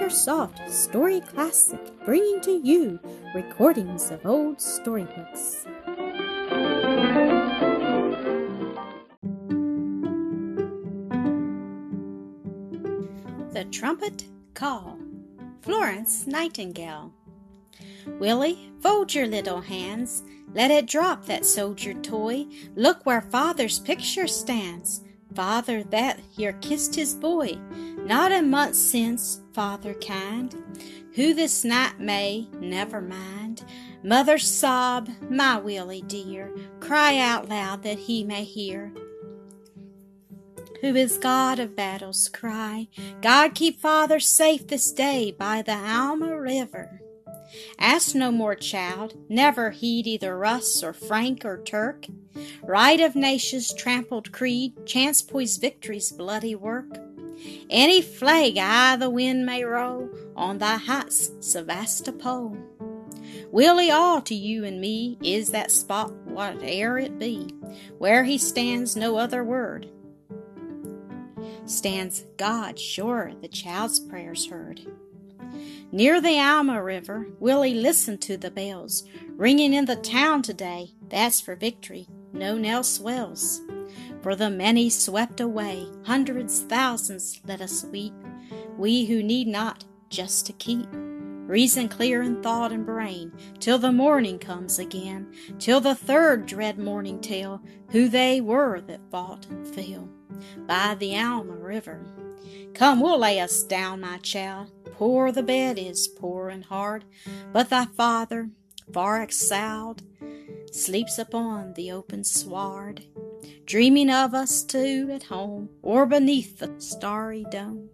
AcreSoft Story Classic, bringing to you recordings of old storybooks. The Trumpet Call, Florence Nightingale. Willie, fold your little hands. Let it drop that soldier toy. Look where father's picture stands. Father that here kissed his boy. Not a month since, father kind. Who this night may, never mind. Mother sob, my Willie dear. Cry out loud that he may hear who is God of battles, cry, God keep father safe this day by the Alma River. Ask no more, child, never heed either Russ or Frank or Turk. Right of nations trampled creed, chance poised victory's bloody work. Any flag I the wind may roll on thy heights, Sevastopol. Willie, all to you and me is that spot, whate'er it be, where he stands, no other word. Stands God, sure, the child's prayers heard. Near the Alma River, Willie listened to the bells ringing in the town today. That's for victory, no knell swells. For the many swept away, hundreds, thousands, let us weep. We who need not, just to keep reason clear in thought and brain, till the morning comes again, till the third dread morning tell who they were that fought and fell by the Alma River. Come, we'll lay us down, my child. Poor the bed is, poor and hard, but thy father, far exiled, sleeps upon the open sward, dreaming of us two at home, or beneath the starry dome.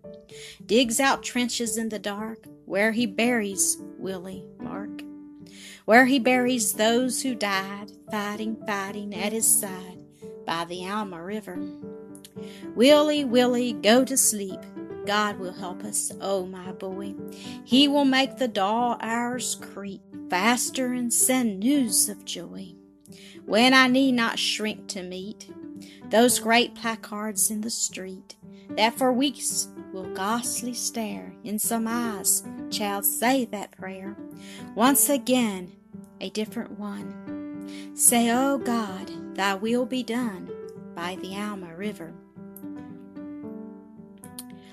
Digs out trenches in the dark, where he buries Willie Mark, where he buries those who died, fighting, fighting at his side by the Alma River. Willie, Willie, go to sleep. God will help us, oh my boy. He will make the dull hours creep faster and send news of joy. When I need not shrink to meet those great placards in the street that for weeks will ghastly stare in some eyes, child, say that prayer. Once again, a different one. Say, Oh God, thy will be done by the Alma River.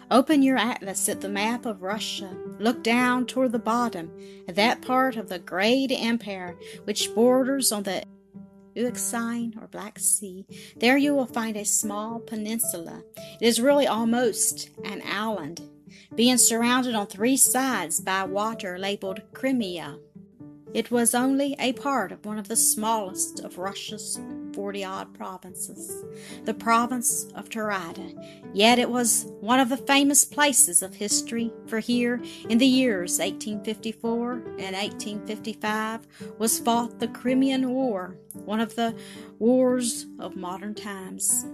Open your atlas at the map of Russia. Look down toward the bottom at that part of the great empire which borders on the Euxine or Black Sea. There you will find a small peninsula. It is really almost an island, being surrounded on three sides by water labeled Crimea. It was only a part of one of the smallest of Russia's forty odd provinces, the province of Taurida. Yet it was one of the famous places of history, for here, in the years 1854 and 1855, was fought the Crimean War, one of the wars of modern times.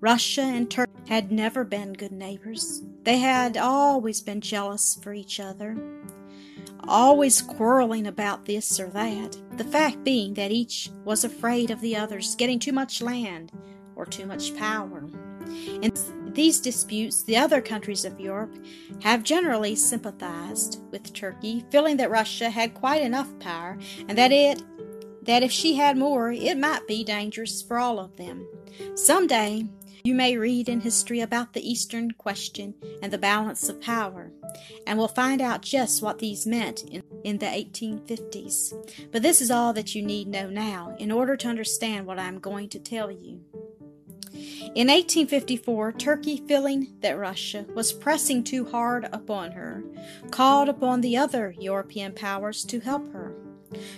Russia and Turkey had never been good neighbors. They had always been jealous for each other always quarreling about this or that, the fact being that each was afraid of the others getting too much land or too much power. In these disputes, the other countries of Europe have generally sympathized with Turkey, feeling that Russia had quite enough power and that it that if she had more, it might be dangerous for all of them. Some day you may read in history about the Eastern question and the balance of power, and will find out just what these meant in, in the 1850s. But this is all that you need know now in order to understand what I am going to tell you. In 1854, Turkey, feeling that Russia was pressing too hard upon her, called upon the other European powers to help her.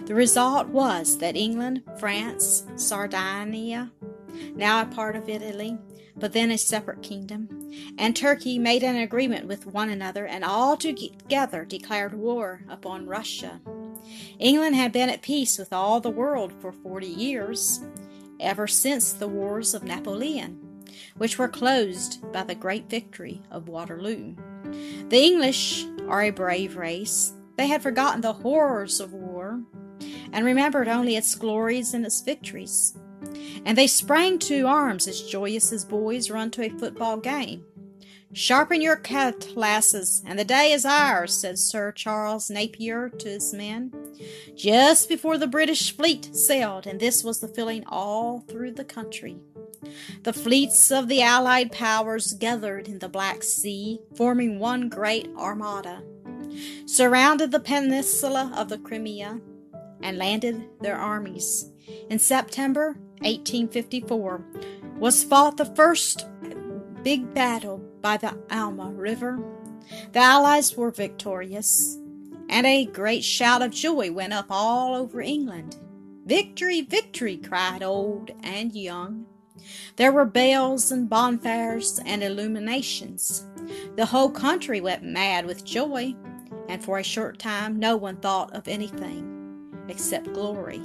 The result was that England, France, Sardinia, now a part of Italy, but then a separate kingdom, and Turkey made an agreement with one another and all together declared war upon Russia. England had been at peace with all the world for forty years, ever since the wars of Napoleon, which were closed by the great victory of Waterloo. The English are a brave race. They had forgotten the horrors of war and remembered only its glories and its victories and they sprang to arms as joyous as boys run to a football game. Sharpen your cutlasses, and the day is ours, said Sir Charles Napier to his men, just before the British fleet sailed, and this was the feeling all through the country. The fleets of the Allied powers gathered in the Black Sea, forming one great armada, surrounded the peninsula of the Crimea, and landed their armies. In September 1854 was fought the first big battle by the Alma River. The Allies were victorious, and a great shout of joy went up all over England. Victory, victory, cried old and young. There were bells and bonfires and illuminations. The whole country went mad with joy, and for a short time no one thought of anything except glory,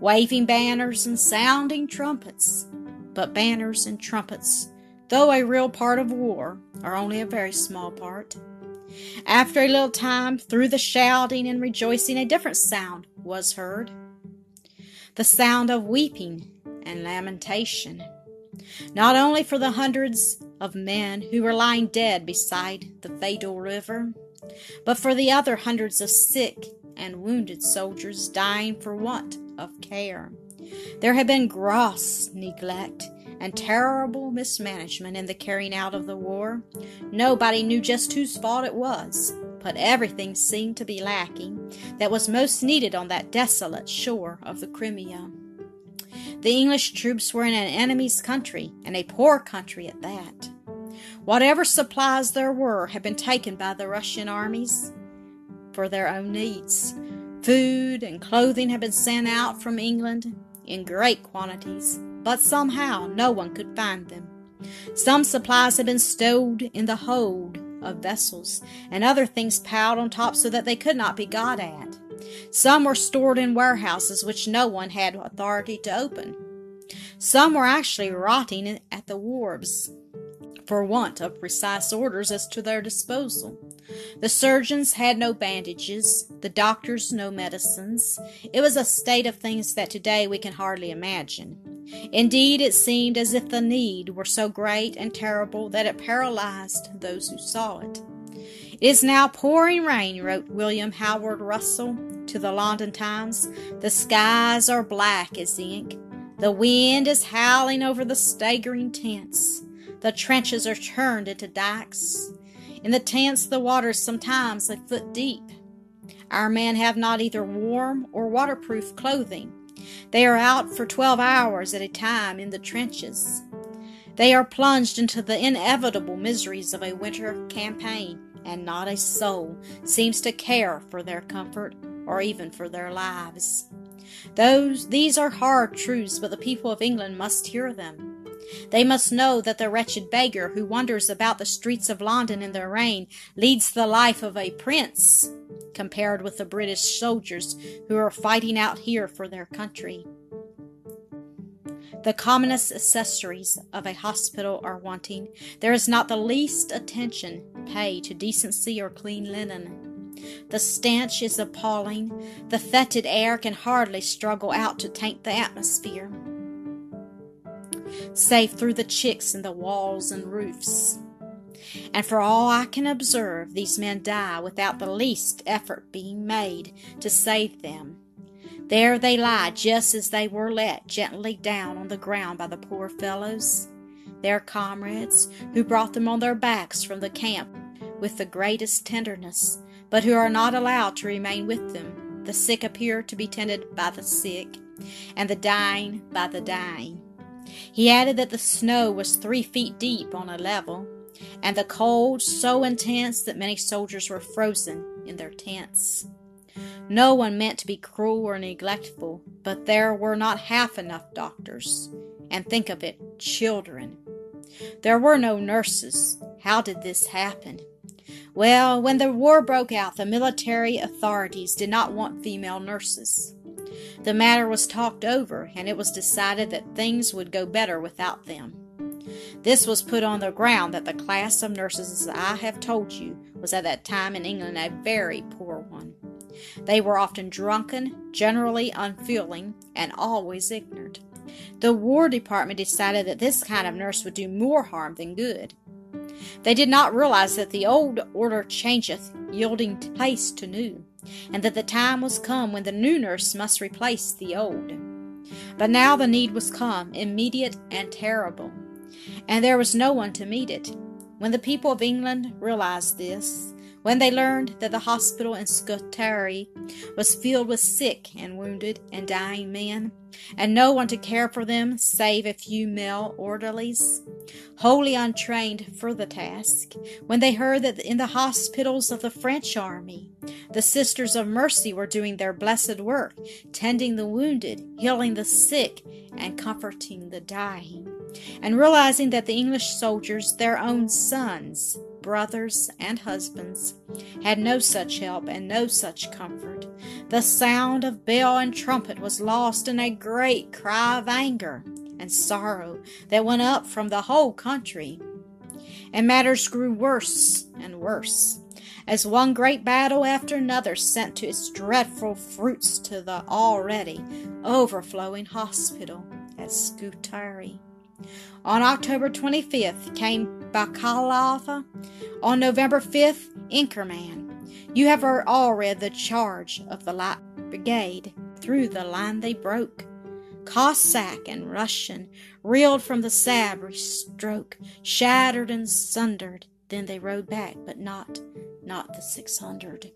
waving banners and sounding trumpets. But banners and trumpets, though a real part of war, are only a very small part. After a little time, through the shouting and rejoicing, a different sound was heard the sound of weeping and lamentation, not only for the hundreds of men who were lying dead beside the fatal river, but for the other hundreds of sick and wounded soldiers dying for want of care. There had been gross neglect and terrible mismanagement in the carrying out of the war. Nobody knew just whose fault it was, but everything seemed to be lacking that was most needed on that desolate shore of the Crimea. The English troops were in an enemy's country, and a poor country at that. Whatever supplies there were had been taken by the Russian armies for their own needs. Food and clothing had been sent out from England in great quantities, but somehow no one could find them. Some supplies had been stowed in the hold of vessels, and other things piled on top so that they could not be got at. Some were stored in warehouses which no one had authority to open. Some were actually rotting at the wharves for want of precise orders as to their disposal. The surgeons had no bandages, the doctors no medicines. It was a state of things that today we can hardly imagine. Indeed, it seemed as if the need were so great and terrible that it paralyzed those who saw it. It is now pouring rain, wrote William Howard Russell to the London Times. The skies are black as ink. The wind is howling over the staggering tents. The trenches are turned into dikes. In the tents, the water is sometimes a foot deep. Our men have not either warm or waterproof clothing. They are out for 12 hours at a time in the trenches. They are plunged into the inevitable miseries of a winter campaign, and not a soul seems to care for their comfort or even for their lives. Those, these are hard truths, but the people of England must hear them. They must know that the wretched beggar who wanders about the streets of London in the rain leads the life of a prince compared with the British soldiers who are fighting out here for their country. The commonest accessories of a hospital are wanting. There is not the least attention paid to decency or clean linen. The stench is appalling. The fetid air can hardly struggle out to taint the atmosphere save through the chinks in the walls and roofs. And for all I can observe, these men die without the least effort being made to save them. There they lie just as they were let gently down on the ground by the poor fellows, their comrades, who brought them on their backs from the camp with the greatest tenderness, but who are not allowed to remain with them. The sick appear to be tended by the sick, and the dying by the dying. He added that the snow was three feet deep on a level, and the cold so intense that many soldiers were frozen in their tents. No one meant to be cruel or neglectful, but there were not half enough doctors. And think of it children. There were no nurses. How did this happen? Well, when the war broke out, the military authorities did not want female nurses. The matter was talked over, and it was decided that things would go better without them. This was put on the ground that the class of nurses, as I have told you, was at that time in England a very poor one. They were often drunken, generally unfeeling, and always ignorant. The War Department decided that this kind of nurse would do more harm than good. They did not realize that the old order changeth, yielding place to new, and that the time was come when the new nurse must replace the old. But now the need was come, immediate and terrible, and there was no one to meet it. When the people of England realized this, when they learned that the hospital in Scutari was filled with sick and wounded and dying men, and no one to care for them save a few male orderlies, wholly untrained for the task, when they heard that in the hospitals of the French army, the Sisters of Mercy were doing their blessed work, tending the wounded, healing the sick, and comforting the dying, and realizing that the English soldiers, their own sons, brothers, and husbands, had no such help and no such comfort. The sound of bell and trumpet was lost in a great cry of anger and sorrow that went up from the whole country. And matters grew worse and worse, as one great battle after another sent to its dreadful fruits to the already overflowing hospital at Scutari. On October 25th came Balaklava. On November 5th, Inkerman. You have all read the charge of the Light Brigade. Through the line they broke. Cossack and Russian reeled from the sabry stroke, shattered and sundered. Then they rode back, but not, not the six hundred.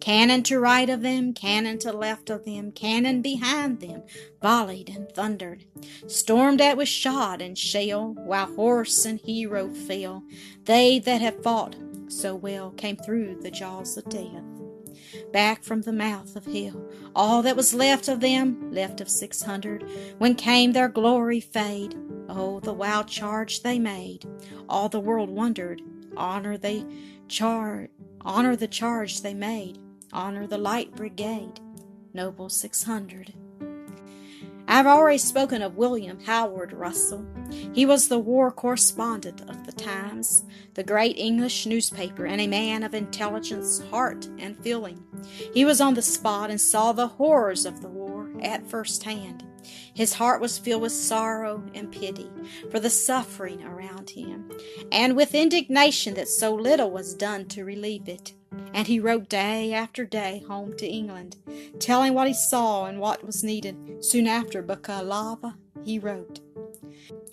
Cannon to right of them, cannon to left of them, cannon behind them, volleyed and thundered, stormed at with shot and shell, while horse and hero fell. They that have fought so well came through the jaws of death. Back from the mouth of hell, all that was left of them, left of six hundred, when came their glory fade. Oh, the wild charge they made! All the world wondered. Honor they char Honor the charge they made. Honor the Light Brigade. Noble 600. I have already spoken of William Howard Russell. He was the war correspondent of the Times, the great English newspaper, and a man of intelligence, heart, and feeling. He was on the spot and saw the horrors of the war at first hand. His heart was filled with sorrow and pity for the suffering around him, and with indignation that so little was done to relieve it. And he wrote day after day home to England, telling what he saw and what was needed. Soon after Balaklava, he wrote,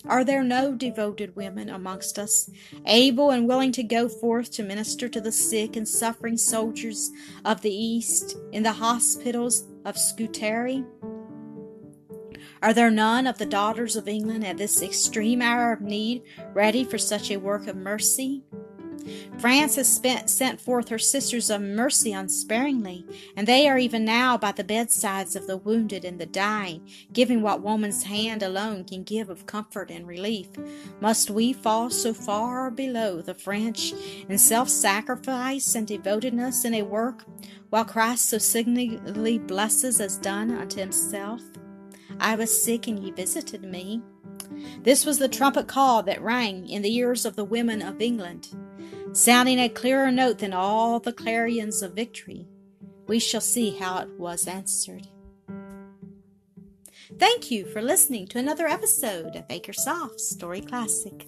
Are there no devoted women amongst us, able and willing to go forth to minister to the sick and suffering soldiers of the East in the hospitals of Scutari? Are there none of the daughters of England at this extreme hour of need ready for such a work of mercy? France has spent, sent forth her sisters of mercy unsparingly, and they are even now by the bedsides of the wounded and the dying, giving what woman's hand alone can give of comfort and relief. Must we fall so far below the French in self sacrifice and devotedness in a work, while Christ so signally blesses as done unto himself? I was sick and ye visited me. This was the trumpet call that rang in the ears of the women of England, sounding a clearer note than all the clarions of victory. We shall see how it was answered. Thank you for listening to another episode of Acre Story Classic.